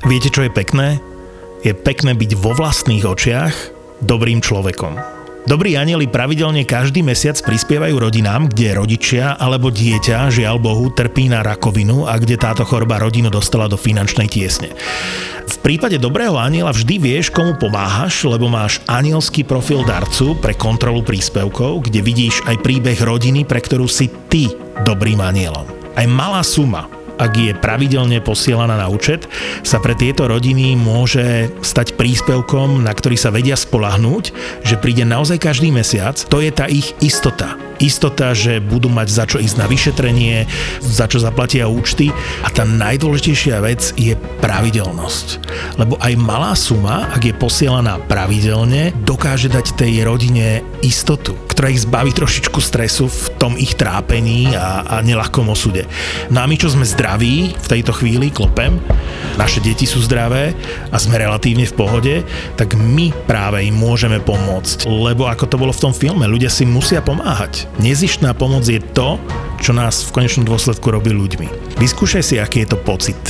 Viete, čo je pekné? Je pekné byť vo vlastných očiach dobrým človekom. Dobrí anieli pravidelne každý mesiac prispievajú rodinám, kde rodičia alebo dieťa, žiaľ Bohu, trpí na rakovinu a kde táto choroba rodinu dostala do finančnej tiesne. V prípade dobrého aniela vždy vieš, komu pomáhaš, lebo máš anielský profil darcu pre kontrolu príspevkov, kde vidíš aj príbeh rodiny, pre ktorú si ty dobrým anielom. Aj malá suma ak je pravidelne posielaná na účet, sa pre tieto rodiny môže stať príspevkom, na ktorý sa vedia spolahnúť, že príde naozaj každý mesiac. To je tá ich istota istota, že budú mať za čo ísť na vyšetrenie, za čo zaplatia účty a tá najdôležitejšia vec je pravidelnosť. Lebo aj malá suma, ak je posielaná pravidelne, dokáže dať tej rodine istotu, ktorá ich zbaví trošičku stresu v tom ich trápení a, a nelahkom osude. No a my, čo sme zdraví v tejto chvíli, klopem, naše deti sú zdravé a sme relatívne v pohode, tak my práve im môžeme pomôcť. Lebo ako to bolo v tom filme, ľudia si musia pomáhať. Nezištná pomoc je to, čo nás v konečnom dôsledku robí ľuďmi. Vyskúšaj si, aký je to pocit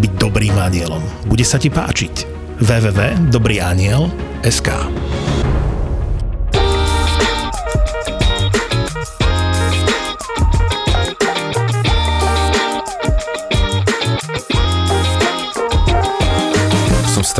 byť dobrým anielom. Bude sa ti páčiť. www.dobrýaniel.sk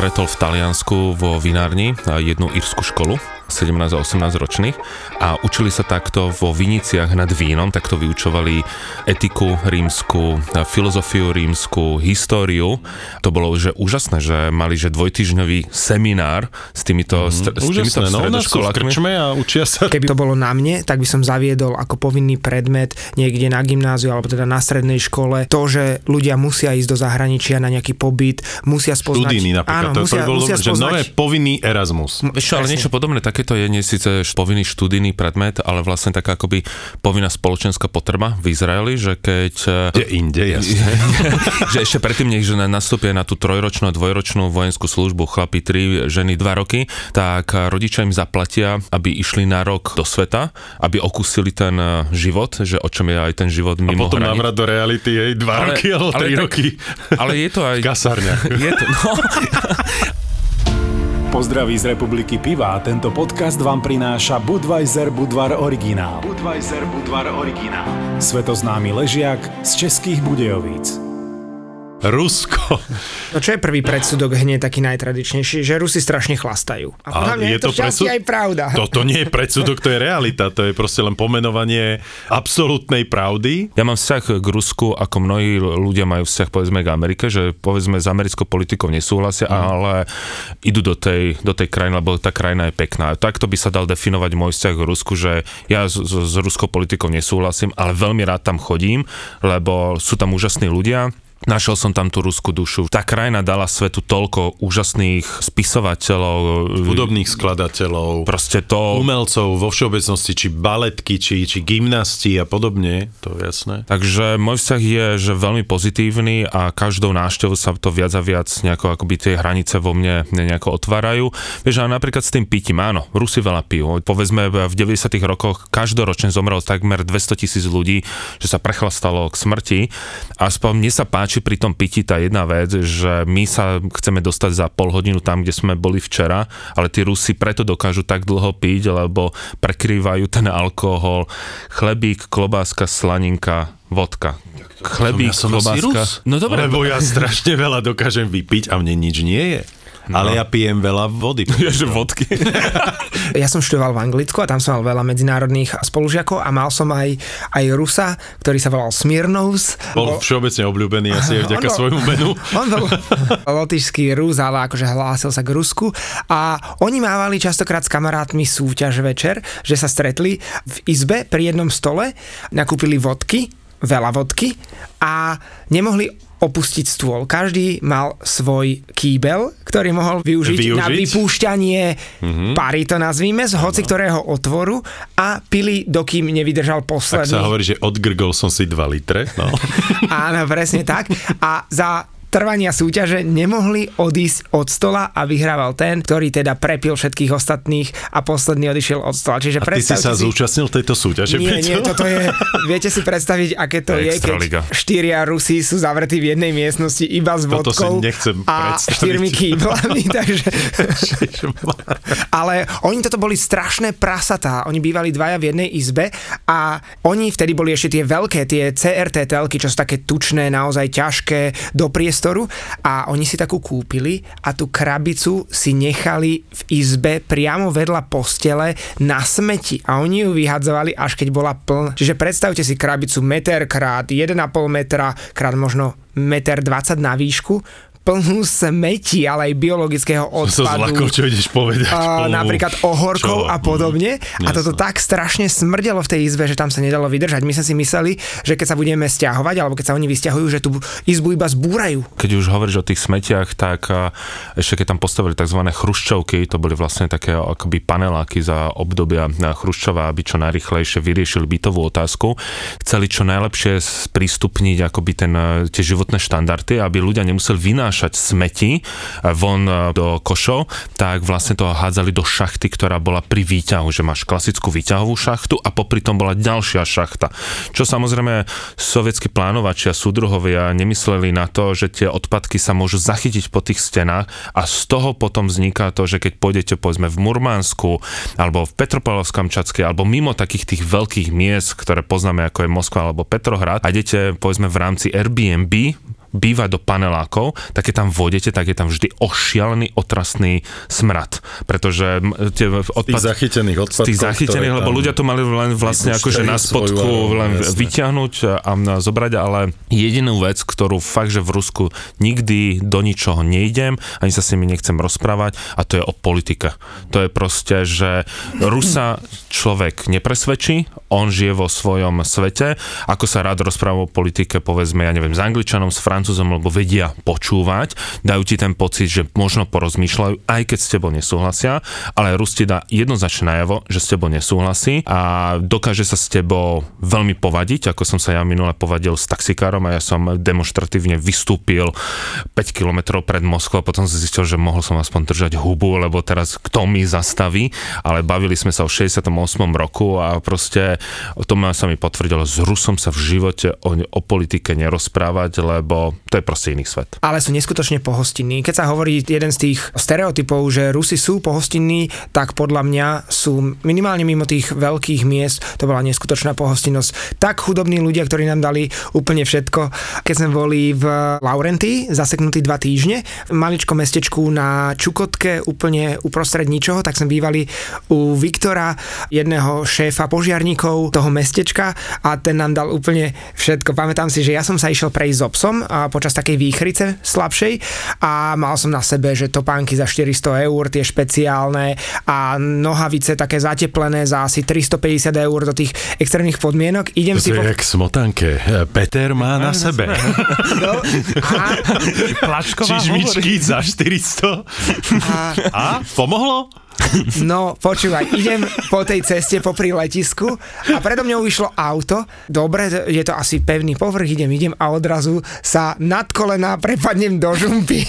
stretol v Taliansku vo vinárni jednu írskú školu 17 a 18 ročných a učili sa takto vo Viniciach nad vínom, takto vyučovali etiku rímsku, filozofiu rímsku, históriu. To bolo že úžasné, že mali že dvojtyžňový seminár s týmito, mm, s týmito no, stredoškolákmi. a učia sa. Keby to bolo na mne, tak by som zaviedol ako povinný predmet niekde na gymnáziu alebo teda na strednej škole to, že ľudia musia ísť do zahraničia na nejaký pobyt, musia spoznať... Študijný napríklad, áno, to, musia, to bolo, musia že spoznať... nové povinný Erasmus. Vieš ale niečo podobné, také to je nie síce povinný študijný predmet, ale vlastne taká akoby povinná spoločenská potreba v Izraeli, že keď... Kde inde, jasne. že ešte predtým, než nastúpia na tú trojročnú a dvojročnú vojenskú službu chlapi tri, ženy dva roky, tak rodičia im zaplatia, aby išli na rok do sveta, aby okusili ten život, že o čom je aj ten život mimo A potom návrat do reality, jej dva ale, roky alebo tri tak, roky. Ale je to aj... V. Je to, no, Pozdraví z Republiky Piva. Tento podcast vám prináša Budweiser Budvar Originál. Budweiser Budvar Originál. Svetoznámy ležiak z českých Budejovíc. Rusko. No čo je prvý predsudok hneď taký najtradičnejší? Že Rusi strašne chlastajú. A, a je, je to, to predsud... aj pravda. Toto nie je predsudok, to je realita. To je proste len pomenovanie absolútnej pravdy. Ja mám vzťah k Rusku, ako mnohí ľudia majú vzťah povedzme k Amerike, že povedzme s americkou politikou nesúhlasia, mm. ale idú do tej, do tej krajiny, lebo tá krajina je pekná. Takto by sa dal definovať môj vzťah k Rusku, že ja s, s ruskou politikou nesúhlasím, ale veľmi rád tam chodím, lebo sú tam úžasní ľudia, Našiel som tam tú ruskú dušu. Tá krajina dala svetu toľko úžasných spisovateľov, hudobných skladateľov, proste to... umelcov vo všeobecnosti, či baletky, či, či gymnasti a podobne, to je jasné. Takže môj vzťah je, že veľmi pozitívny a každou návštevou sa to viac a viac nejako akoby tie hranice vo mne nejako otvárajú. Vieš, ale napríklad s tým pitím, áno, Rusi veľa pijú. Povedzme, v 90 rokoch každoročne zomrelo takmer 200 tisíc ľudí, že sa prechlastalo k smrti. Aspoň mne sa páči páči pri tom pití tá jedna vec, že my sa chceme dostať za pol hodinu tam, kde sme boli včera, ale tí Rusi preto dokážu tak dlho piť, lebo prekrývajú ten alkohol. Chlebík, klobáska, slaninka, vodka. Chlebík, ja klobáska. No dobre. Lebo ja strašne veľa dokážem vypiť a mne nič nie je. No. Ale ja pijem veľa vody. Ježe vodky. ja som študoval v Anglicku a tam som mal veľa medzinárodných spolužiakov a mal som aj, aj Rusa, ktorý sa volal Smirnovs. Bol všeobecne obľúbený asi vďaka bol, svojmu menu. On bol lotyšský Rus, ale akože hlásil sa k Rusku a oni mávali častokrát s kamarátmi súťaž večer, že sa stretli v izbe pri jednom stole, nakúpili vodky, veľa vodky a nemohli opustiť stôl. Každý mal svoj kýbel, ktorý mohol využiť, využiť? na vypúšťanie mm-hmm. pary, to nazvíme, z hoci ktorého otvoru a pili, dokým nevydržal posledný. Tak sa hovorí, že odgrgol som si 2 litre. No. Áno, presne tak. A za trvania súťaže nemohli odísť od stola a vyhrával ten, ktorý teda prepil všetkých ostatných a posledný odišiel od stola. Čiže a ty si sa si... zúčastnil tejto súťaže? Nie, nie, toto je, viete si predstaviť, aké to je, keď štyria Rusi sú zavretí v jednej miestnosti iba s vodkou a štyrmi kýblami, takže... Ale oni toto boli strašné prasatá. Oni bývali dvaja v jednej izbe a oni vtedy boli ešte tie veľké, tie CRT telky, čo sú také tučné, naozaj ťažké do priestoru a oni si takú kúpili a tú krabicu si nechali v izbe priamo vedľa postele na smeti a oni ju vyhadzovali až keď bola plná. Čiže predstavte si krabicu meter krát 1,5 metra krát možno meter 20 na výšku, plnú smeti, ale aj biologického odpadu. To čo ideš povedať. Uh, napríklad ohorkov čo? a podobne. Mm, a toto tak strašne smrdelo v tej izbe, že tam sa nedalo vydržať. My sme si mysleli, že keď sa budeme stiahovať, alebo keď sa oni vysťahujú, že tú izbu iba zbúrajú. Keď už hovoríš o tých smetiach, tak ešte keď tam postavili tzv. chruščovky, to boli vlastne také akoby paneláky za obdobia Chruščova, aby čo najrychlejšie vyriešili bytovú otázku. Chceli čo najlepšie sprístupniť akoby ten, tie životné štandardy, aby ľudia nemuseli vynášať vynášať smeti eh, von eh, do košov, tak vlastne to hádzali do šachty, ktorá bola pri výťahu, že máš klasickú výťahovú šachtu a popri tom bola ďalšia šachta. Čo samozrejme sovietskí plánovači a súdruhovia nemysleli na to, že tie odpadky sa môžu zachytiť po tých stenách a z toho potom vzniká to, že keď pôjdete povedzme v Murmansku alebo v Petropolovskom Čackej alebo mimo takých tých veľkých miest, ktoré poznáme ako je Moskva alebo Petrohrad a idete povedzme v rámci Airbnb bývať do panelákov, tak keď tam vodete, tak je tam vždy ošialený otrasný smrad. Pretože tie odpad... Z tých zachytených odpadkov. Z tých zachytených, lebo ľudia to mali len vlastne akože na spodku len jasne. vyťahnuť a zobrať, ale jedinú vec, ktorú fakt, že v Rusku nikdy do ničoho nejdem, ani sa s nimi nechcem rozprávať, a to je o politike. To je proste, že Rusa človek nepresvedčí, on žije vo svojom svete, ako sa rád rozpráva o politike, povedzme, ja neviem, s Angličanom, s Francúzom, Francúzom, lebo vedia počúvať, dajú ti ten pocit, že možno porozmýšľajú, aj keď s tebou nesúhlasia, ale Rus ti dá jednoznačne najavo, že s tebou nesúhlasí a dokáže sa s tebou veľmi povadiť, ako som sa ja minule povadil s taxikárom a ja som demonstratívne vystúpil 5 km pred Moskvou a potom som zistil, že mohol som aspoň držať hubu, lebo teraz kto mi zastaví, ale bavili sme sa o 68. roku a proste o tom sa mi potvrdilo, s Rusom sa v živote o, o politike nerozprávať, lebo to je proste iný svet. Ale sú neskutočne pohostinní. Keď sa hovorí jeden z tých stereotypov, že Rusi sú pohostinní, tak podľa mňa sú minimálne mimo tých veľkých miest, to bola neskutočná pohostinnosť. Tak chudobní ľudia, ktorí nám dali úplne všetko. Keď sme boli v Laurenty, zaseknutí dva týždne, v maličkom mestečku na Čukotke, úplne uprostred ničoho, tak sme bývali u Viktora, jedného šéfa požiarníkov toho mestečka a ten nám dal úplne všetko. Pamätám si, že ja som sa išiel prejsť s obsom a počas takej výchrice slabšej a mal som na sebe, že topánky za 400 eur, tie špeciálne a nohavice také zateplené za asi 350 eur do tých extrémnych podmienok. Idem to si je po... jak smotanke. Peter má na sebe. No, a... Čižmičky za 400. A... a? Pomohlo? No, počúvaj, idem po tej ceste popri letisku a predo mňou vyšlo auto. Dobre, je to asi pevný povrch, idem, idem a odrazu sa nad kolena prepadnem do žumpy.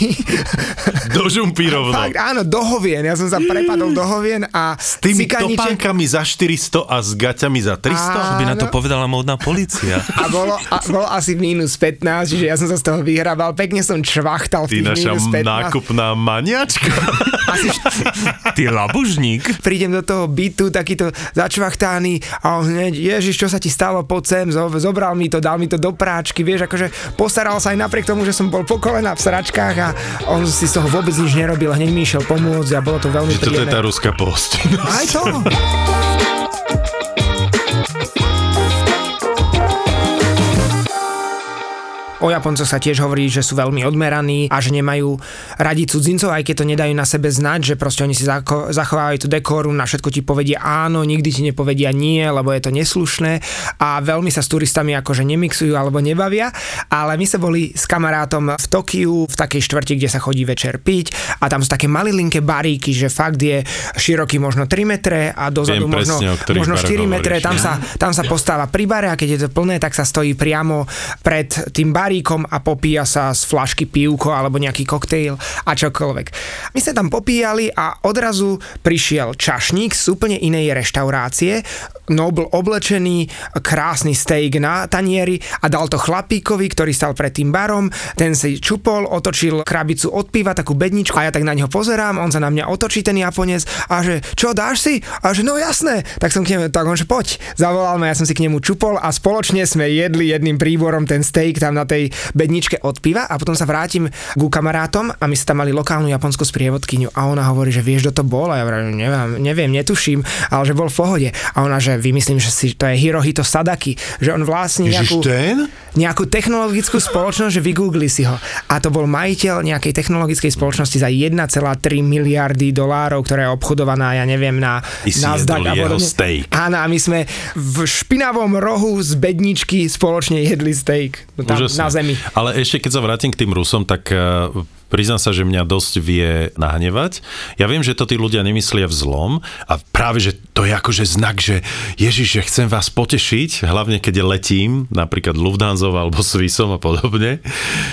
Do žumpy rovno. Fakt, áno, do hovien. Ja som sa prepadol do hovien a S tými cikaniče... topánkami za 400 a s gaťami za 300? Áno. By na to povedala módna policia. A bolo, a, bolo asi minus 15, čiže ja som sa z toho vyhrabal. Pekne som čvachtal v tých Ty naša nákupná maniačka. Asi... Ty labužník. Prídem do toho bytu, takýto začvachtaný a on hneď, ježiš, čo sa ti stalo, poď sem, zobral mi to, dal mi to do práčky, vieš, akože postaral sa aj napriek tomu, že som bol po kolena v sračkách a on si z toho vôbec nič nerobil, hneď mi išiel pomôcť a bolo to veľmi že príjemné. Toto je tá ruská post. Aj to. O Japoncoch sa tiež hovorí, že sú veľmi odmeraní a že nemajú radi cudzincov, aj keď to nedajú na sebe znať, že proste oni si zako- zachovávajú tú dekoru, na všetko ti povedia áno, nikdy ti nepovedia nie, lebo je to neslušné a veľmi sa s turistami akože nemixujú alebo nebavia, ale my sa boli s kamarátom v Tokiu, v takej štvrti, kde sa chodí večer piť a tam sú také malilinké baríky, že fakt je široký možno 3 metre a dozadu Viem možno, presne, možno 4 metre, tam sa, tam sa postáva pri bare a keď je to plné, tak sa stojí priamo pred tým baríkom baríkom a popíja sa z flašky pivko alebo nejaký koktejl a čokoľvek. My sme tam popíjali a odrazu prišiel čašník z úplne inej reštaurácie, Nobl oblečený, krásny steak na tanieri a dal to chlapíkovi, ktorý stal pred tým barom, ten si čupol, otočil krabicu od piva, takú bedničku a ja tak na neho pozerám, on sa na mňa otočí ten Japonec a že čo dáš si? A že no jasné, tak som k nemu, tak on že poď, zavolal ma, ja som si k nemu čupol a spoločne sme jedli jedným príborom ten steak tam na tej bedničke od piva a potom sa vrátim ku kamarátom a my sme tam mali lokálnu japonskú sprievodkyňu a ona hovorí, že vieš, kto to bol? A ja vravím, neviem, neviem, netuším, ale že bol v pohode. A ona, že vymyslím, že si, to je Hirohito Sadaki, že on vlastní nejakú, ten? nejakú technologickú spoločnosť, že vygoogli si ho. A to bol majiteľ nejakej technologickej spoločnosti za 1,3 miliardy dolárov, ktorá je obchodovaná, ja neviem, na Nasdaq a podobne. Áno, a my sme v špinavom rohu z bedničky spoločne jedli steak. Tam, na zemi. Ale ešte keď sa vrátim k tým Rusom, tak eh, priznám sa, že mňa dosť vie nahnevať. Ja viem, že to tí ľudia nemyslia v zlom a práve, že to je akože znak, že Ježiš, že chcem vás potešiť, hlavne keď letím, napríklad Lufthansa alebo Swissom a podobne,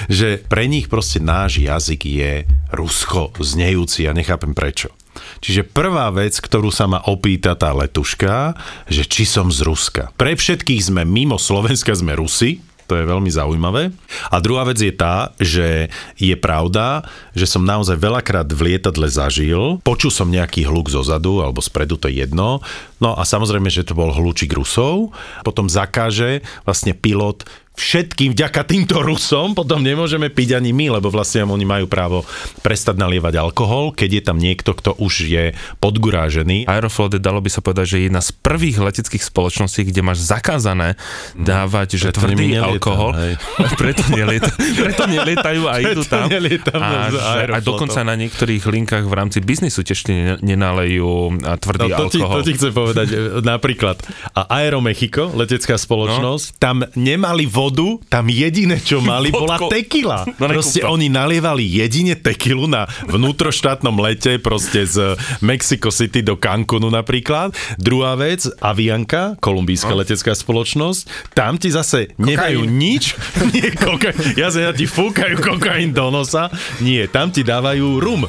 že pre nich proste náš jazyk je rusko znejúci a nechápem prečo. Čiže prvá vec, ktorú sa ma opýta tá letuška, že či som z Ruska. Pre všetkých sme mimo Slovenska, sme Rusi, to je veľmi zaujímavé. A druhá vec je tá, že je pravda, že som naozaj veľakrát v lietadle zažil, počul som nejaký hluk zo zadu alebo spredu, to je jedno, no a samozrejme, že to bol hlučík Rusov, potom zakáže vlastne pilot všetkým vďaka týmto Rusom potom nemôžeme piť ani my, lebo vlastne oni majú právo prestať nalievať alkohol, keď je tam niekto, kto už je podgurážený. Aeroflot dalo by sa povedať, že je jedna z prvých leteckých spoločností, kde máš zakázané no, dávať, že tvrdý alkohol. Hej. preto, nelieta, preto nelietajú a idú tam. A, že, a dokonca na niektorých linkách v rámci biznisu tiež nenalejú tvrdý no, to alkohol. Ti, to ti chcem povedať. E, napríklad a Aeromexico, letecká spoločnosť, no. tam nemali vo vodu, tam jediné, čo mali, bola tekila. No, proste oni nalievali jedine tekilu na vnútroštátnom lete proste z Mexico City do Cancunu napríklad. Druhá vec, Avianka, kolumbijská no. letecká spoločnosť, tam ti zase kokain. nedajú nič. Nie, kokain. Ja sa ti fúkajú kokain do nosa. Nie, tam ti dávajú rum.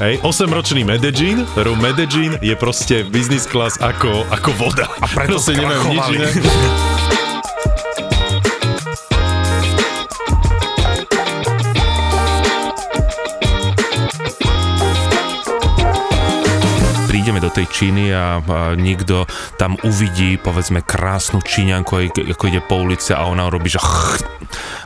Hej, 8-ročný Medellín, rum Medellín je proste business class ako, ako voda. A preto proste nemajú nič iné. do tej Číny a, a niekto tam uvidí, povedzme, krásnu Číňanku, ako ide po ulici a ona robí, že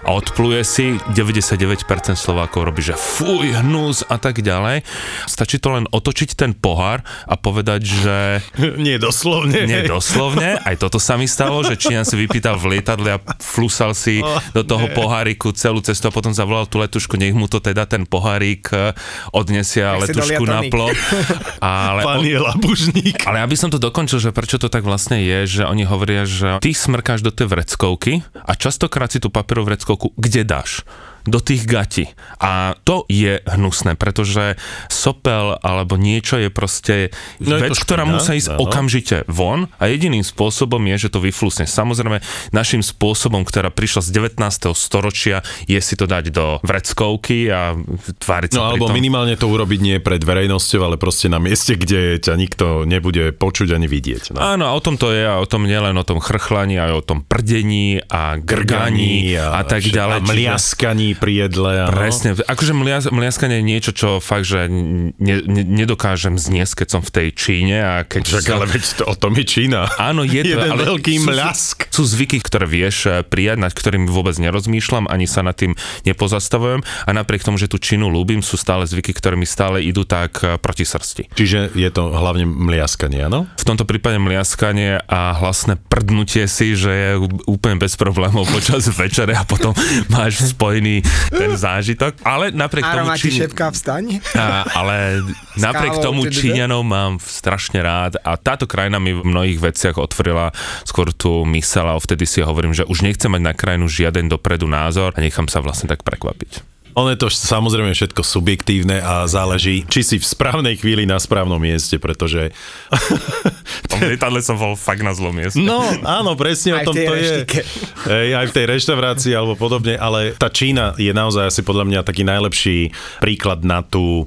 a odpluje si, 99% Slovákov robí, že fuj, hnus a tak ďalej. Stačí to len otočiť ten pohár a povedať, že... Nie doslovne. Nie doslovne, aj toto sa mi stalo, že Číňan si vypýtal v lietadle a flusal si oh, do toho nie. poháriku celú cestu a potom zavolal tú letušku, nech mu to teda ten pohárik eh, odnesia Nech letušku na plot. Ale Pán je labužník. Ale aby som to dokončil, že prečo to tak vlastne je, že oni hovoria, že ty smrkáš do tej vreckovky a častokrát si tú papierovú vreckovku kde dáš? Do tých gati. A to je hnusné, pretože sopel alebo niečo je proste no vec, je ktorá musí ísť no. okamžite von a jediným spôsobom je, že to vyflusne. Samozrejme, našim spôsobom, ktorá prišla z 19. storočia, je si to dať do vreckovky a tváriť sa No alebo tom. minimálne to urobiť nie pred verejnosťou, ale proste na mieste, kde ťa nikto nebude počuť ani vidieť. No. Áno, a o tom to je, a o tom nielen o tom chrchlaní, aj o tom prdení a grganí a, a tak ďalej. A mliaskaní pri jedle. Ano. Presne, akože mlias, mliaskanie je niečo, čo fakt, že ne, ne, nedokážem zniesť, keď som v tej Číne. A keď Však, ale veď to, o tom je Čína. Áno, je to, Jeden ale veľký mliask. Sú, sú zvyky, ktoré vieš eh, prijať, nad ktorými vôbec nerozmýšľam, ani sa nad tým nepozastavujem a napriek tomu, že tú Čínu ľúbim, sú stále zvyky, ktoré mi stále idú tak eh, proti srsti. Čiže je to hlavne mliaskanie, áno? V tomto prípade mliaskanie a hlasné prdnutie si, že je úplne bez problémov počas večere a potom máš spojený ten zážitok, ale napriek tomu... Či... šepka vstaň. A, ale napriek tomu Číňanov mám strašne rád a táto krajina mi v mnohých veciach otvorila skôr tú mysel a vtedy si hovorím, že už nechcem mať na krajinu žiaden dopredu názor a nechám sa vlastne tak prekvapiť. Ono je to samozrejme všetko subjektívne a záleží, či si v správnej chvíli na správnom mieste, pretože... V tom lietadle som bol fakt na zlom mieste. No, áno, presne Aj o tom to je. reštike. Ej, aj v tej reštaurácii alebo podobne, ale tá Čína je naozaj asi podľa mňa taký najlepší príklad na tú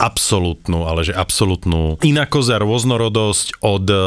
absolútnu, ale že absolútnu inakosť a rôznorodosť od e,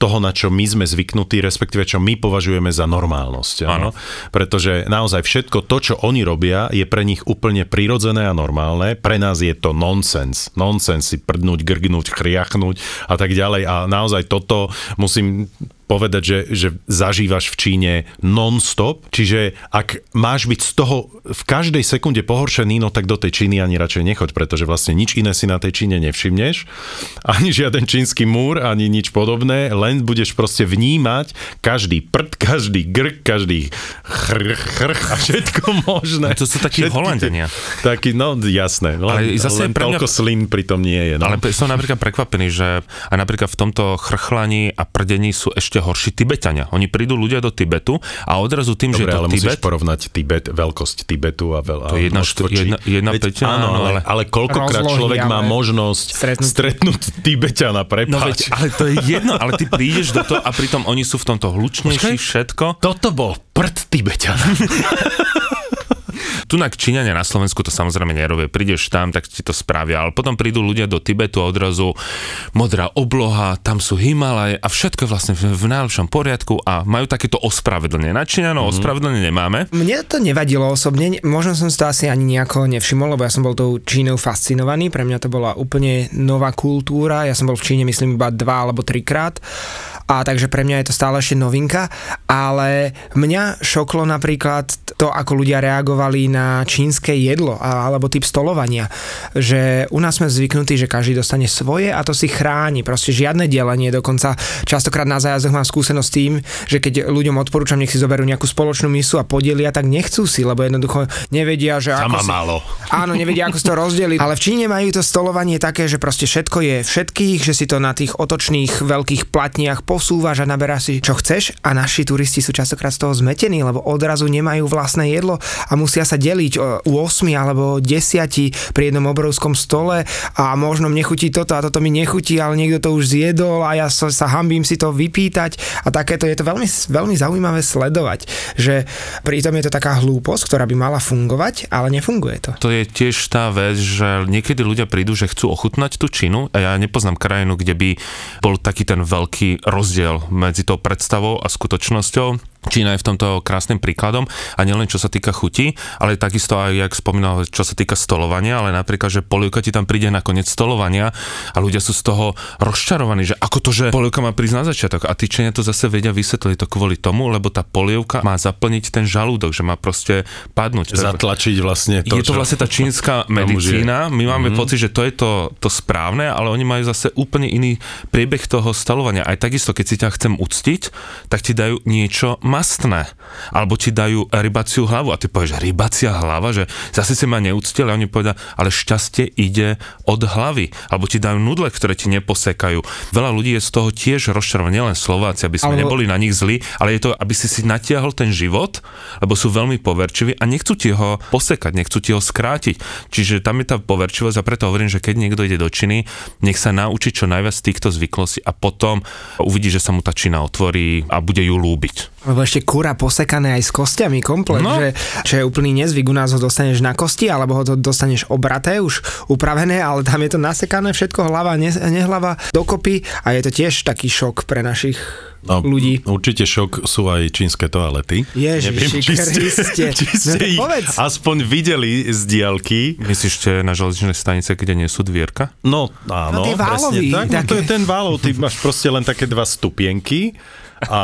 toho, na čo my sme zvyknutí, respektíve čo my považujeme za normálnosť. Áno? Pretože naozaj všetko to, čo oni robia, je pre nich úplne prirodzené a normálne. Pre nás je to nonsens. Nonsens si prdnúť, grgnúť, chriachnúť a tak ďalej. A naozaj toto musím povedať, že, že zažívaš v Číne non-stop, čiže ak máš byť z toho v každej sekunde pohoršený, no tak do tej Číny ani radšej nechoď, pretože vlastne nič iné si na tej Číne nevšimneš, ani žiaden čínsky múr, ani nič podobné, len budeš proste vnímať každý prd, každý grk, každý chr, chrch a všetko možné. No to sú takí Všetky Holanďania. tie- Taký, no jasné, len, Ale zase len pre mňa- toľko slín pri tom nie je. No. Ale som napríklad prekvapený, že aj napríklad v tomto chrchlaní a prdení sú ešte horší Tibetania. Oni prídu ľudia do Tibetu a odrazu tým, že Dobre, je to ale Tibet, musíš porovnať Tibet, veľkosť Tibetu a veľa. To je jedna štr- jedna- jedna päťina, áno, áno, ale, ale- ale koľkokrát Rozlohy, človek má možnosť stretnúť- stretnúť, Tibetana, No prepáč. veď, ale to je jedno, ale ty prídeš do toho a pritom oni sú v tomto hlučnejší Počkaj. všetko. Toto bol prd Tibetana. Tunak Číňania na Slovensku to samozrejme nerobia. Prídeš tam, tak ti to spravia, ale potom prídu ľudia do Tibetu a odrazu modrá obloha, tam sú Himalaje a všetko je vlastne v, v najlepšom poriadku a majú takéto ospravedlenie. Na Číňanov mm-hmm. ospravedlenie nemáme. Mne to nevadilo osobne, možno som si to asi ani nejako nevšimol, lebo ja som bol tou Čínou fascinovaný, pre mňa to bola úplne nová kultúra, ja som bol v Číne myslím iba dva alebo trikrát a takže pre mňa je to stále ešte novinka, ale mňa šoklo napríklad to, ako ľudia reagovali na čínske jedlo alebo typ stolovania, že u nás sme zvyknutí, že každý dostane svoje a to si chráni, proste žiadne delenie, dokonca častokrát na zájazdoch mám skúsenosť s tým, že keď ľuďom odporúčam, nech si zoberú nejakú spoločnú misu a podelia, tak nechcú si, lebo jednoducho nevedia, že Sama ako si, málo. Áno, nevedia, ako si to rozdeliť. Ale v Číne majú to stolovanie také, že proste všetko je všetkých, že si to na tých otočných veľkých platniach posúvaš a naberáš si, čo chceš. A naši turisti sú častokrát z toho zmetení, lebo odrazu nemajú vlastné jedlo a musia sa deliť u 8 alebo 10 pri jednom obrovskom stole a možno mne chutí toto a toto mi nechutí, ale niekto to už zjedol a ja sa, hambím si to vypýtať a takéto je to veľmi, veľmi zaujímavé sledovať, že pritom je to taká hlúposť, ktorá by mala fungovať, ale nefunguje to. To je tiež tá vec, že niekedy ľudia prídu, že chcú ochutnať tú Čínu a ja nepoznám krajinu, kde by bol taký ten veľký rozdiel medzi tou predstavou a skutočnosťou. Čína je v tomto krásnym príkladom a nielen čo sa týka chuti, ale takisto aj, jak spomínal, čo sa týka stolovania, ale napríklad, že polievka ti tam príde na koniec stolovania a ľudia sú z toho rozčarovaní, že ako to, že polievka má prísť na začiatok a tí Číňania to zase vedia vysvetliť to kvôli tomu, lebo tá polievka má zaplniť ten žalúdok, že má proste padnúť. Zatlačiť vlastne to, je to vlastne tá čínska medicína. My máme mm-hmm. pocit, že to je to, to správne, ale oni majú zase úplne iný priebeh toho stalovania. Aj takisto, keď si ťa chcem uctiť, tak ti dajú niečo mastné. Alebo ti dajú rybaciu hlavu a ty povieš, rybacia hlava, že zase si ma neúctili a oni povedia, ale šťastie ide od hlavy. Alebo ti dajú nudle, ktoré ti neposekajú. Veľa ľudí je z toho tiež rozčarovaní, nielen Slováci, aby sme Alebo- neboli na nich zlí, ale je to, aby si si natiahol ten život, lebo sú veľmi poverčiví a nechcú ti ho posekať, nechcú ti ho skrátiť. Čiže tam je tá poverčivosť a preto hovorím, že keď niekto ide do Číny, nech sa naučí čo najviac týchto zvyklostí a potom uvidí, že sa mu tá Čína otvorí a bude ju lúbiť. Lebo ešte kura posekané aj s kostiami komplet, No. že, čo je úplný nezvyk, u nás ho dostaneš na kosti, alebo ho to dostaneš obraté, už upravené, ale tam je to nasekané všetko, hlava, ne, nehlava, dokopy a je to tiež taký šok pre našich No, ľudí. Určite šok sú aj čínske toalety. Ježiši Neviem, či ste, Kriste. či ste No, ich povedz. aspoň videli z diaľky. Myslíš, že na železničnej stanice, kde nie sú dvierka? No, áno, No, tie presne tak. No, to je ten válov, ty máš proste len také dva stupienky a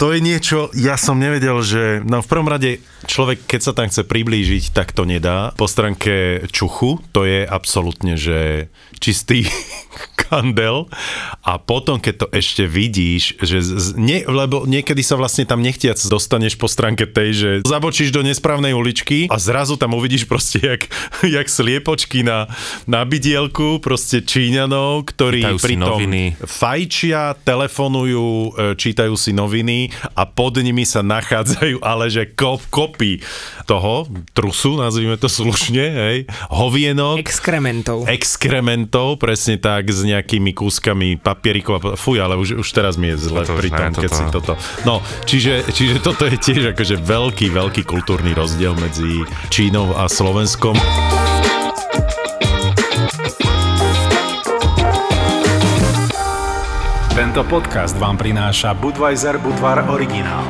to je niečo, ja som nevedel, že no v prvom rade človek, keď sa tam chce priblížiť, tak to nedá. Po stránke čuchu, to je absolútne, že čistý kandel. A potom, keď to ešte vidíš, že z, nie, lebo niekedy sa vlastne tam nechtiac dostaneš po stránke tej, že zabočíš do nesprávnej uličky a zrazu tam uvidíš proste jak, jak sliepočky na, na bidielku, proste Číňanov, ktorí Čítajú pritom fajčia, telefonujú, e, čítajú si noviny a pod nimi sa nachádzajú ale že kop, kopy toho trusu, nazvime to slušne, hej, hovienok, Exkrementov. exkrementov, presne tak, s nejakými kúskami papierikov. a Fuj, ale už, už teraz mi je zle To pri tom, ne, keď toto- si toto... No, čiže, čiže toto je tiež akože veľký, veľký kultúrny rozdiel medzi Čínou a Slovenskom. Tento podcast vám prináša Budweiser Budvar Originál.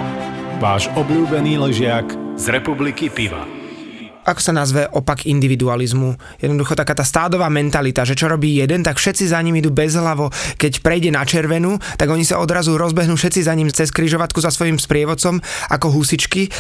Váš obľúbený ležiak z republiky piva. Ako sa nazve opak individualizmu. Jednoducho taká tá stádová mentalita, že čo robí jeden, tak všetci za ním idú bezhlavo. Keď prejde na červenú, tak oni sa odrazu rozbehnú všetci za ním cez kryžovatku za svojim sprievodcom ako husičky.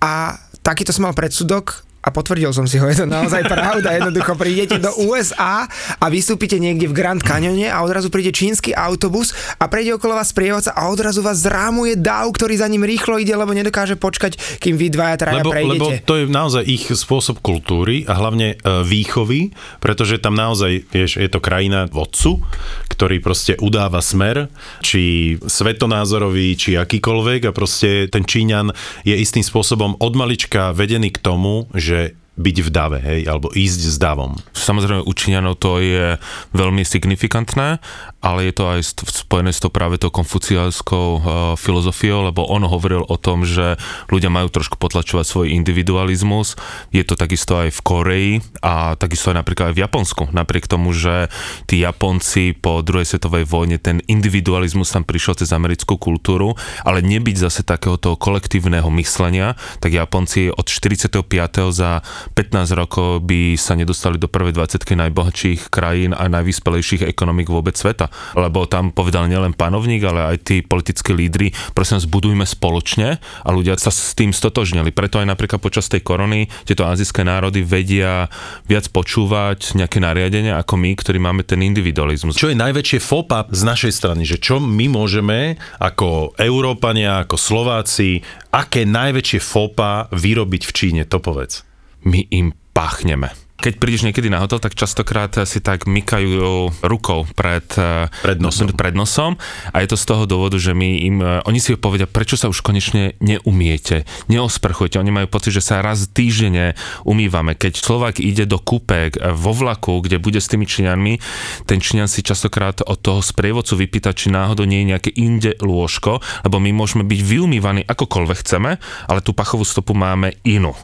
A takýto som mal predsudok a potvrdil som si ho, je to naozaj pravda. Jednoducho prídete do USA a vystúpite niekde v Grand Canyone a odrazu príde čínsky autobus a prejde okolo vás sprievodca a odrazu vás zrámuje dáv, ktorý za ním rýchlo ide, lebo nedokáže počkať, kým vy dvaja traja Lebo, lebo prejdete. to je naozaj ich spôsob kultúry a hlavne e, výchovy, pretože tam naozaj, vieš, je to krajina vodcu, ktorý proste udáva smer, či svetonázorový, či akýkoľvek a proste ten Číňan je istým spôsobom od malička vedený k tomu, že sujet byť v dave, hej, alebo ísť s davom. Samozrejme u Číňanov to je veľmi signifikantné, ale je to aj spojené s to práve tou konfuciánskou uh, filozofiou, lebo on hovoril o tom, že ľudia majú trošku potlačovať svoj individualizmus. Je to takisto aj v Koreji a takisto aj napríklad aj v Japonsku. Napriek tomu, že tí Japonci po druhej svetovej vojne ten individualizmus tam prišiel cez americkú kultúru, ale nebyť zase takéhoto kolektívneho myslenia, tak Japonci od 45. za 15 rokov by sa nedostali do prvej 20 najbohatších krajín a najvyspelejších ekonomik vôbec sveta. Lebo tam povedal nielen panovník, ale aj tí politickí lídry, prosím, zbudujme spoločne a ľudia sa s tým stotožnili. Preto aj napríklad počas tej korony tieto azijské národy vedia viac počúvať nejaké nariadenia ako my, ktorí máme ten individualizmus. Čo je najväčšie fopa z našej strany, že čo my môžeme ako Európania, ako Slováci, aké najväčšie fopa vyrobiť v Číne, to povedz. My im páchneme. Keď prídeš niekedy na hotel, tak častokrát si tak mykajú rukou pred, eh, Pred nosom. pred nosom a je to z toho dôvodu, že my im, eh, oni si povedia, prečo sa už konečne neumiete, neosprchujete. Oni majú pocit, že sa raz týždenne umývame. Keď Slovák ide do kúpek eh, vo vlaku, kde bude s tými Číňanmi, ten Číňan si častokrát od toho sprievodcu vypýta, či náhodou nie je nejaké inde lôžko, lebo my môžeme byť vyumývaní akokoľvek chceme, ale tú pachovú stopu máme inú.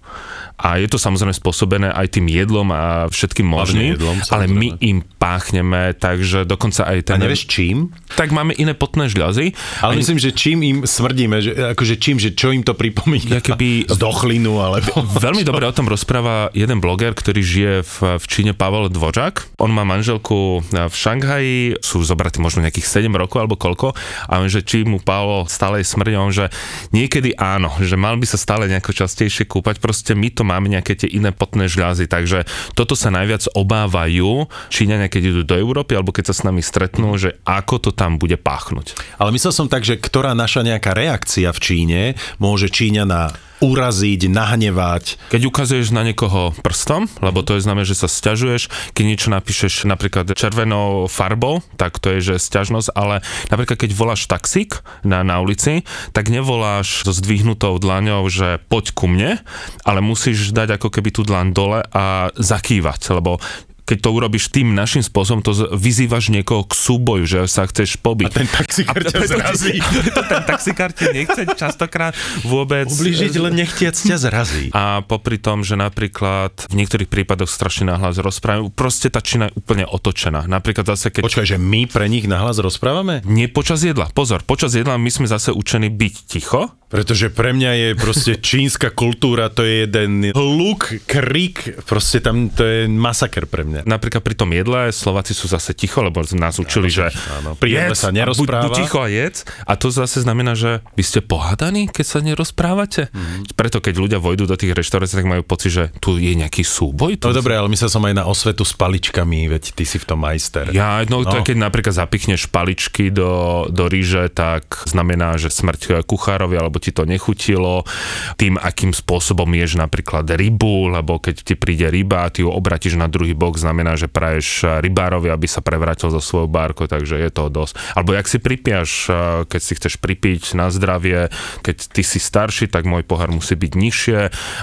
A je to samozrejme spôsobené aj tým jedlom a všetkým možným, jedlom, ale my im páchneme, takže dokonca aj A ten... nevieš čím? Tak máme iné potné žľazy. Ale a myslím, že čím im smrdíme, že, akože čím, že čo im to pripomína? Ja keby- Z dochlinu, alebo... Veľmi dobre o tom rozpráva jeden bloger, ktorý žije v, v Číne, Pavel Dvořák. On má manželku v Šanghaji, sú zobratí možno nejakých 7 rokov alebo koľko, a on, že či mu Pavel stále smrdí, on, že niekedy áno, že mal by sa stále nejako častejšie kúpať, proste my to máme nejaké tie iné potné žľazy, takže toto sa najviac obávajú Číňania, keď idú do Európy, alebo keď sa s nami stretnú, že ako to tam bude páchnuť. Ale myslel som tak, že ktorá naša nejaká reakcia v Číne môže Číňana uraziť, nahnevať. Keď ukazuješ na niekoho prstom, lebo to je znamená, že sa sťažuješ, keď niečo napíšeš napríklad červenou farbou, tak to je, že sťažnosť, ale napríklad keď voláš taxík na, na ulici, tak nevoláš so zdvihnutou dlaňou, že poď ku mne, ale musíš dať ako keby tú dlaň dole a zakývať, lebo keď to urobíš tým našim spôsobom, to vyzývaš niekoho k súboju, že sa chceš pobiť. A ten taxikár ťa zrazí. preto ten taxikár ti nechce častokrát vôbec... Ubližiť len nechtiac ťa zrazí. A popri tom, že napríklad v niektorých prípadoch strašne nahlas rozprávajú, proste tá Čína je úplne otočená. Napríklad zase, keď... Počkaj, že my pre nich nahlas rozprávame? Nie počas jedla. Pozor, počas jedla my sme zase učení byť ticho. Pretože pre mňa je proste čínska kultúra, to je jeden hluk, krik, proste tam to je masaker pre mňa. Napríklad pri tom jedle Slováci sú zase ticho, lebo nás učili, že áno, pri jedle sa nerozpráva. Buď, buď ticho a jedz. A to zase znamená, že vy ste pohádaní, keď sa nerozprávate. Mm-hmm. Preto keď ľudia vojdu do tých reštaurácií, tak majú pocit, že tu je nejaký súboj. Tu No dobre, ale myslel som aj na osvetu s paličkami, veď ty si v tom majster. Ja, no, No. to je, keď napríklad zapichneš paličky do, do ríže, tak znamená, že smrť kuchárovi alebo ti to nechutilo, tým, akým spôsobom ješ napríklad rybu, lebo keď ti príde ryba a ty ju obratíš na druhý bok, znamená, že praješ rybárovi, aby sa prevrátil zo svojou bárkou, takže je to dosť. Alebo jak si pripiaš, keď si chceš pripiť na zdravie, keď ty si starší, tak môj pohár musí byť nižšie,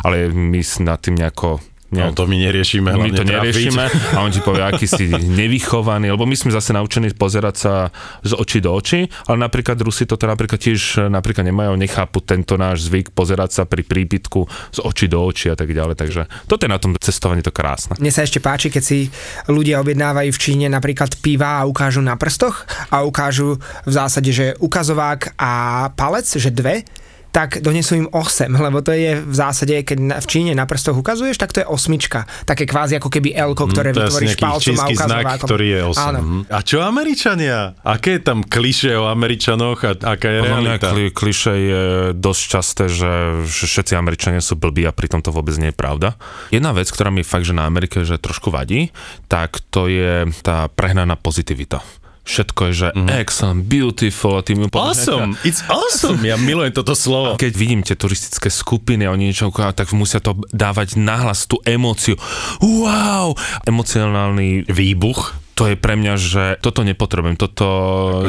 ale my nad tým nejako No to my neriešime, my to neriešime a on ti povie, aký si nevychovaný, lebo my sme zase naučení pozerať sa z očí do očí, ale napríklad Rusi to teda napríklad tiež napríklad nemajú, nechápu tento náš zvyk pozerať sa pri príbytku z očí do očí a tak ďalej, takže toto je na tom cestovaní to krásne. Mne sa ešte páči, keď si ľudia objednávajú v Číne napríklad piva a ukážu na prstoch a ukážu v zásade, že ukazovák a palec, že dve tak donesú im 8, lebo to je v zásade, keď v Číne na prstoch ukazuješ, tak to je osmička. Také kvázi ako keby L, ktoré mm, vytvoríš palcom a ukazovákom. Znak, ktorý je 8. Áno. Mhm. A čo Američania? Aké je tam kliše o Američanoch a aká je realita? Kli, kliše je dosť časté, že, že všetci Američania sú blbí a pritom to vôbec nie je pravda. Jedna vec, ktorá mi fakt, že na Amerike že trošku vadí, tak to je tá prehnaná pozitivita všetko je, že mm. excellent, beautiful a tým Awesome, it's awesome, ja milujem toto slovo. Keď vidím tie turistické skupiny a oni niečo tak musia to dávať nahlas, tú emóciu. Wow! Emocionálny výbuch to je pre mňa, že toto nepotrebujem, toto...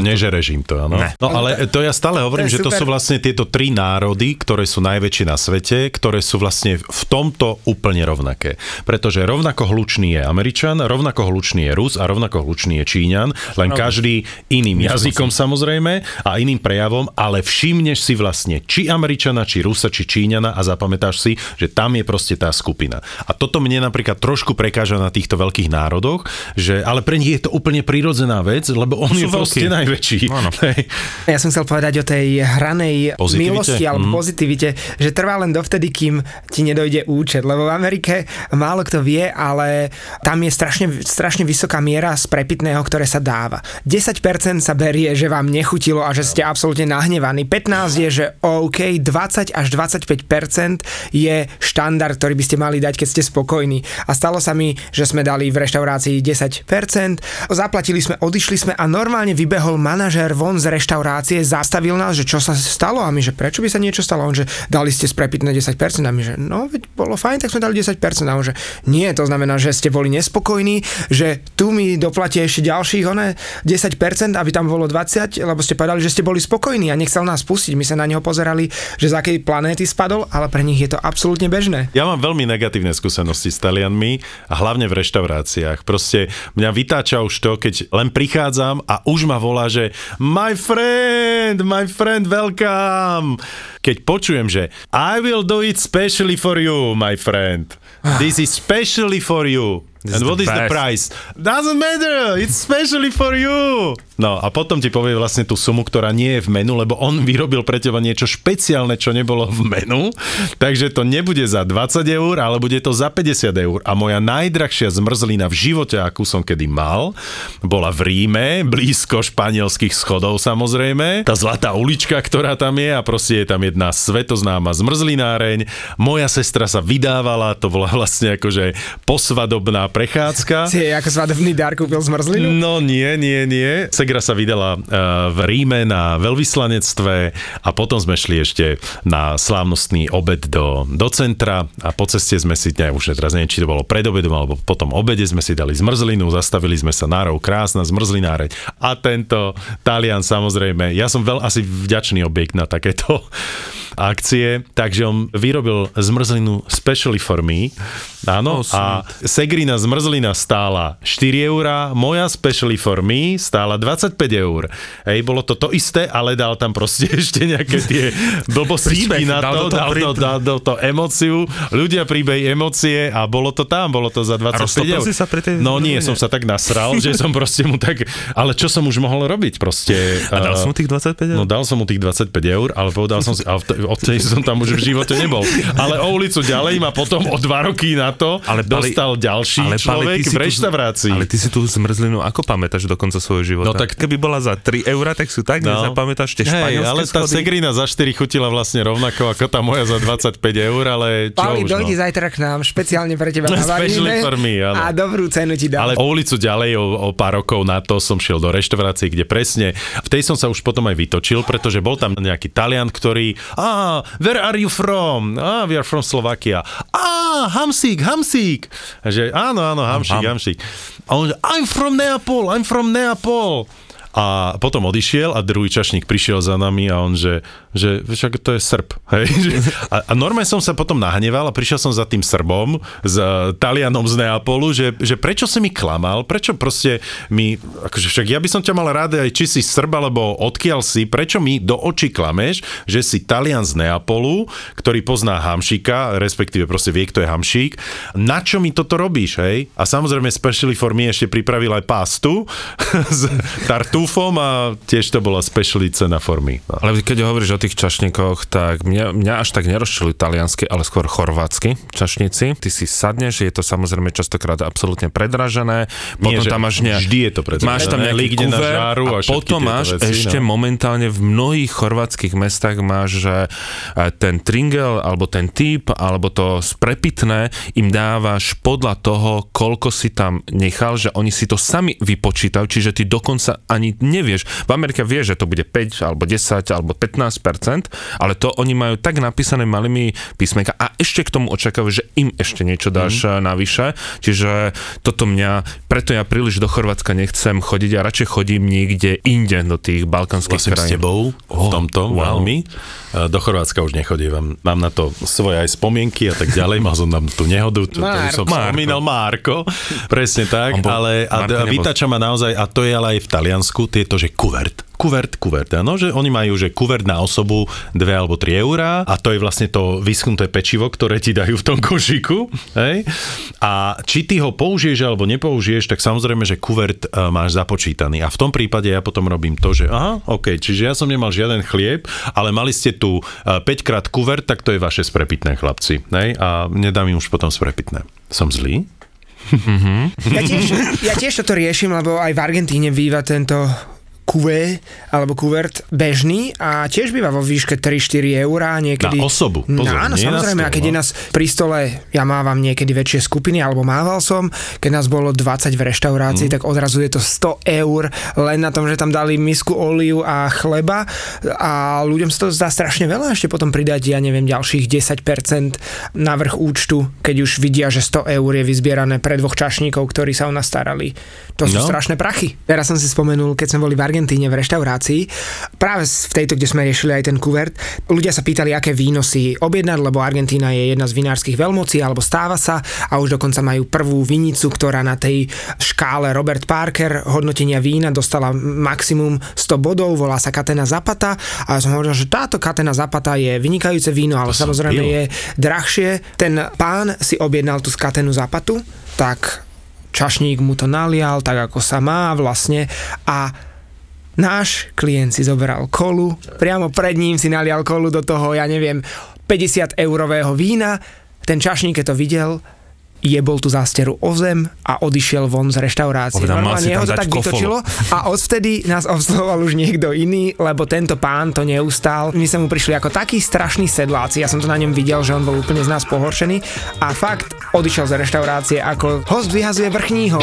Nežereš im to, áno. Ne. No ale to ja stále hovorím, to že super. to sú vlastne tieto tri národy, ktoré sú najväčšie na svete, ktoré sú vlastne v tomto úplne rovnaké. Pretože rovnako hlučný je Američan, rovnako hlučný je Rus a rovnako hlučný je Číňan, len no. každý iným jazykom samozrejme a iným prejavom, ale všimneš si vlastne či Američana, či Rusa, či Číňana a zapamätáš si, že tam je proste tá skupina. A toto mne napríklad trošku prekáža na týchto veľkých národoch, že ale pre je to úplne prirodzená vec, lebo on je proste najväčší. Áno. Ja som chcel povedať o tej hranej pozitivite? milosti alebo mm. pozitivite, že trvá len dovtedy, kým ti nedojde účet, lebo v Amerike málo kto vie, ale tam je strašne, strašne vysoká miera z prepitného, ktoré sa dáva. 10% sa berie, že vám nechutilo a že ste absolútne nahnevaní. 15 je, že OK, 20 až 25% je štandard, ktorý by ste mali dať, keď ste spokojní. A stalo sa mi, že sme dali v reštaurácii 10%, zaplatili sme, odišli sme a normálne vybehol manažér von z reštaurácie, zastavil nás, že čo sa stalo a my, že prečo by sa niečo stalo, on, že dali ste sprepitné 10% a my, že no, veď bolo fajn, tak sme dali 10% a on, že nie, to znamená, že ste boli nespokojní, že tu mi doplatia ešte ďalších, one 10%, aby tam bolo 20, lebo ste povedali, že ste boli spokojní a nechcel nás pustiť. My sa na neho pozerali, že z akej planéty spadol, ale pre nich je to absolútne bežné. Ja mám veľmi negatívne skúsenosti s Talianmi a hlavne v reštauráciách. Proste mňa vytá natáča už to, keď len prichádzam a už ma volá, že my friend, my friend, welcome. Keď počujem, že I will do it specially for you, my friend. This is specially for you. This And what is the price? Doesn't matter, it's specially for you. No a potom ti povie vlastne tú sumu, ktorá nie je v menu, lebo on vyrobil pre teba niečo špeciálne, čo nebolo v menu, takže to nebude za 20 eur, ale bude to za 50 eur. A moja najdrahšia zmrzlina v živote, akú som kedy mal, bola v Ríme, blízko španielských schodov samozrejme. Tá zlatá ulička, ktorá tam je a proste je tam jedna svetoznáma zmrzlináreň. Moja sestra sa vydávala, to bola vlastne akože posvadobná prechádzka. Si ako svadobný dar kúpil zmrzlinu? No nie, nie, nie. Segra sa vydala eh, v Ríme na veľvyslanectve a potom sme šli ešte na slávnostný obed do, do centra a po ceste sme si, ne, už teraz neviem, či to bolo pred obedom alebo potom obede sme si dali zmrzlinu, zastavili sme sa nárov, krásna zmrzlináreň a tento Talian samozrejme, ja som veľ asi vďačný objekt na takéto akcie, takže on vyrobil zmrzlinu specially for me, áno, oh, a Segrina zmrzlina stála 4 eurá, moja specially for me stála 20 25 eur. Hej, bolo to to isté, ale dal tam proste ešte nejaké tie blbosti na to, dal, dal, dal, dal, dal to emóciu, ľudia príbej emócie a bolo to tam, bolo to za 25 eur. sa pri tej no nie, som sa tak nasral, že som proste mu tak, ale čo som už mohol robiť proste. A dal som mu tých 25 eur? No dal som mu tých 25 eur, ale povedal som si, a odtedy som tam už v živote nebol. Ale o ulicu ďalej ma potom o dva roky na to ale dostal ďalší ale, človek v reštaurácii. Ale ty si tú zmrzlinu ako pamätáš do konca svojho života? No tak keby bola za 3 eurá, tak sú tak, no. nezapamätáš tie španielské ale tá schody? segrina za 4 chutila vlastne rovnako ako tá moja za 25 eur, ale čo Pali, už, dojdi no. zajtra k nám, špeciálne pre teba navaríme a dobrú cenu ti dám. Ale o ulicu ďalej, o, o pár rokov na to som šiel do reštaurácie, kde presne, v tej som sa už potom aj vytočil, pretože bol tam nejaký Talian, ktorý, a Ah, where are you from? Ah, we are from Slovakia. Ah, Hamsík, Hamsík. Že áno, áno, Hamšík, Ham. Hamšík. A on I'm from Neapol, I'm from Neapol. A potom odišiel a druhý čašník prišiel za nami a on, že, že však to je Srb. Hej? A, a normálne som sa potom nahneval a prišiel som za tým Srbom, s uh, Talianom z Neapolu, že, že prečo si mi klamal, prečo proste mi, akože však ja by som ťa mal rád aj či si Srb, alebo odkiaľ si, prečo mi do očí klameš, že si Talian z Neapolu, ktorý pozná Hamšíka, respektíve proste vie, kto je Hamšík. Na čo mi toto robíš, hej? A samozrejme Specially for me ešte pripravil aj pastu s tartúfom a tiež to bola specially cena formy. No. Ale keď hovoríš o tých čašníkoch, tak mňa, mňa až tak nerozčili taliansky, ale skôr chorvátsky čašníci. Ty si sadneš, je to samozrejme častokrát absolútne predražené. Potom že tam máš ne, vždy je to predražené. Máš tam nejaký na kuver a a potom máš veci, ešte no. momentálne v mnohých chorvátskych mestách máš, že e, ten tringel, alebo ten typ, alebo to sprepitné im dávaš podľa toho, koľko si tam nechal, že oni si to sami vypočítajú, čiže ty dokonca ani nevieš. V Amerike vieš, že to bude 5, alebo 10, alebo 15%, ale to oni majú tak napísané malými písmenka a ešte k tomu očakávajú, že im ešte niečo dáš mm. navyše. Čiže toto mňa, preto ja príliš do Chorvátska nechcem chodiť a radšej chodím niekde inde do tých balkánskych Vlastne s krajín. tebou v Oh, tomto wow. veľmi. E, Do Chorvátska už nechodím. Mám na to svoje aj spomienky a tak ďalej. Mal som tam tú nehodu, čo Marko. som spomínal Marko. Presne tak. Bol- Ale a, a vytača ma naozaj, a to je ale aj v Taliansku, tieto, že kuvert. Kuvert, kuvert. Áno, že oni majú, že kuvert na osobu 2 alebo 3 eurá a to je vlastne to vyschnuté pečivo, ktoré ti dajú v tom košíku. Hej? A či ty ho použiješ alebo nepoužiješ, tak samozrejme, že kuvert uh, máš započítaný. A v tom prípade ja potom robím to, že aha, OK, čiže ja som nemal žiaden chlieb, ale mali ste tu uh, 5 krát kuvert, tak to je vaše sprepitné, chlapci. Hej? A nedám im už potom sprepitné. Som zlý? Ja tiež, ja tiež toto riešim, lebo aj v Argentíne býva tento kuvé alebo kuvert bežný a tiež býva vo výške 3-4 eurá niekedy. Na osobu, No, pozor, áno, nie na samozrejme, stôl, a keď no. je nás pri stole, ja mávam niekedy väčšie skupiny, alebo mával som, keď nás bolo 20 v reštaurácii, mm. tak odrazu je to 100 eur len na tom, že tam dali misku oliu a chleba a ľuďom sa to zdá strašne veľa, ešte potom pridať, ja neviem, ďalších 10% na vrch účtu, keď už vidia, že 100 eur je vyzbierané pre dvoch čašníkov, ktorí sa o nás starali. To sú No. strašné prachy. Teraz som si spomenul, keď sme boli v Argentíne v reštaurácii, práve v tejto, kde sme riešili aj ten kuvert, ľudia sa pýtali, aké víno si objednať, lebo Argentína je jedna z vinárskych veľmocí, alebo stáva sa a už dokonca majú prvú vinicu, ktorá na tej škále Robert Parker hodnotenia vína dostala maximum 100 bodov, volá sa Catena Zapata. A ja som hovoril, že táto Catena Zapata je vynikajúce víno, ale To samozrejme je drahšie. Ten pán si objednal tú Catenu Zapatu, tak čašník mu to nalial, tak ako sa má vlastne. A náš klient si zoberal kolu, priamo pred ním si nalial kolu do toho, ja neviem, 50 eurového vína, ten čašník, keď to videl, jebol tú zásteru o zem a odišiel von z reštaurácie. Si Normálne ho to tak kofolu. vytočilo a odvtedy nás obsluhoval už niekto iný, lebo tento pán to neustál. My sme mu prišli ako takí strašní sedláci, ja som to na ňom videl, že on bol úplne z nás pohoršený a fakt odišiel z reštaurácie ako host vyhazuje vrchního.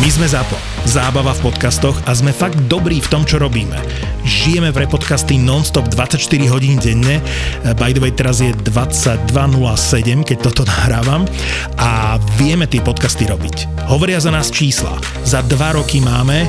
My sme ZAPO, zábava v podcastoch a sme fakt dobrí v tom, čo robíme. Žijeme pre podcasty non-stop 24 hodín denne, by the way teraz je 22.07, keď toto nahrávam a vieme tie podcasty robiť. Hovoria za nás čísla. Za dva roky máme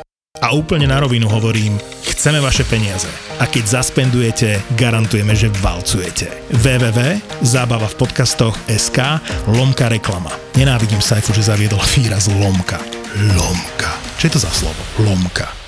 A úplne na rovinu hovorím, chceme vaše peniaze. A keď zaspendujete, garantujeme, že valcujete. www.zábava v podcastoch SK lomka reklama. Nenávidím Saifu, že zaviedol výraz lomka. Lomka. Čo je to za slovo? Lomka.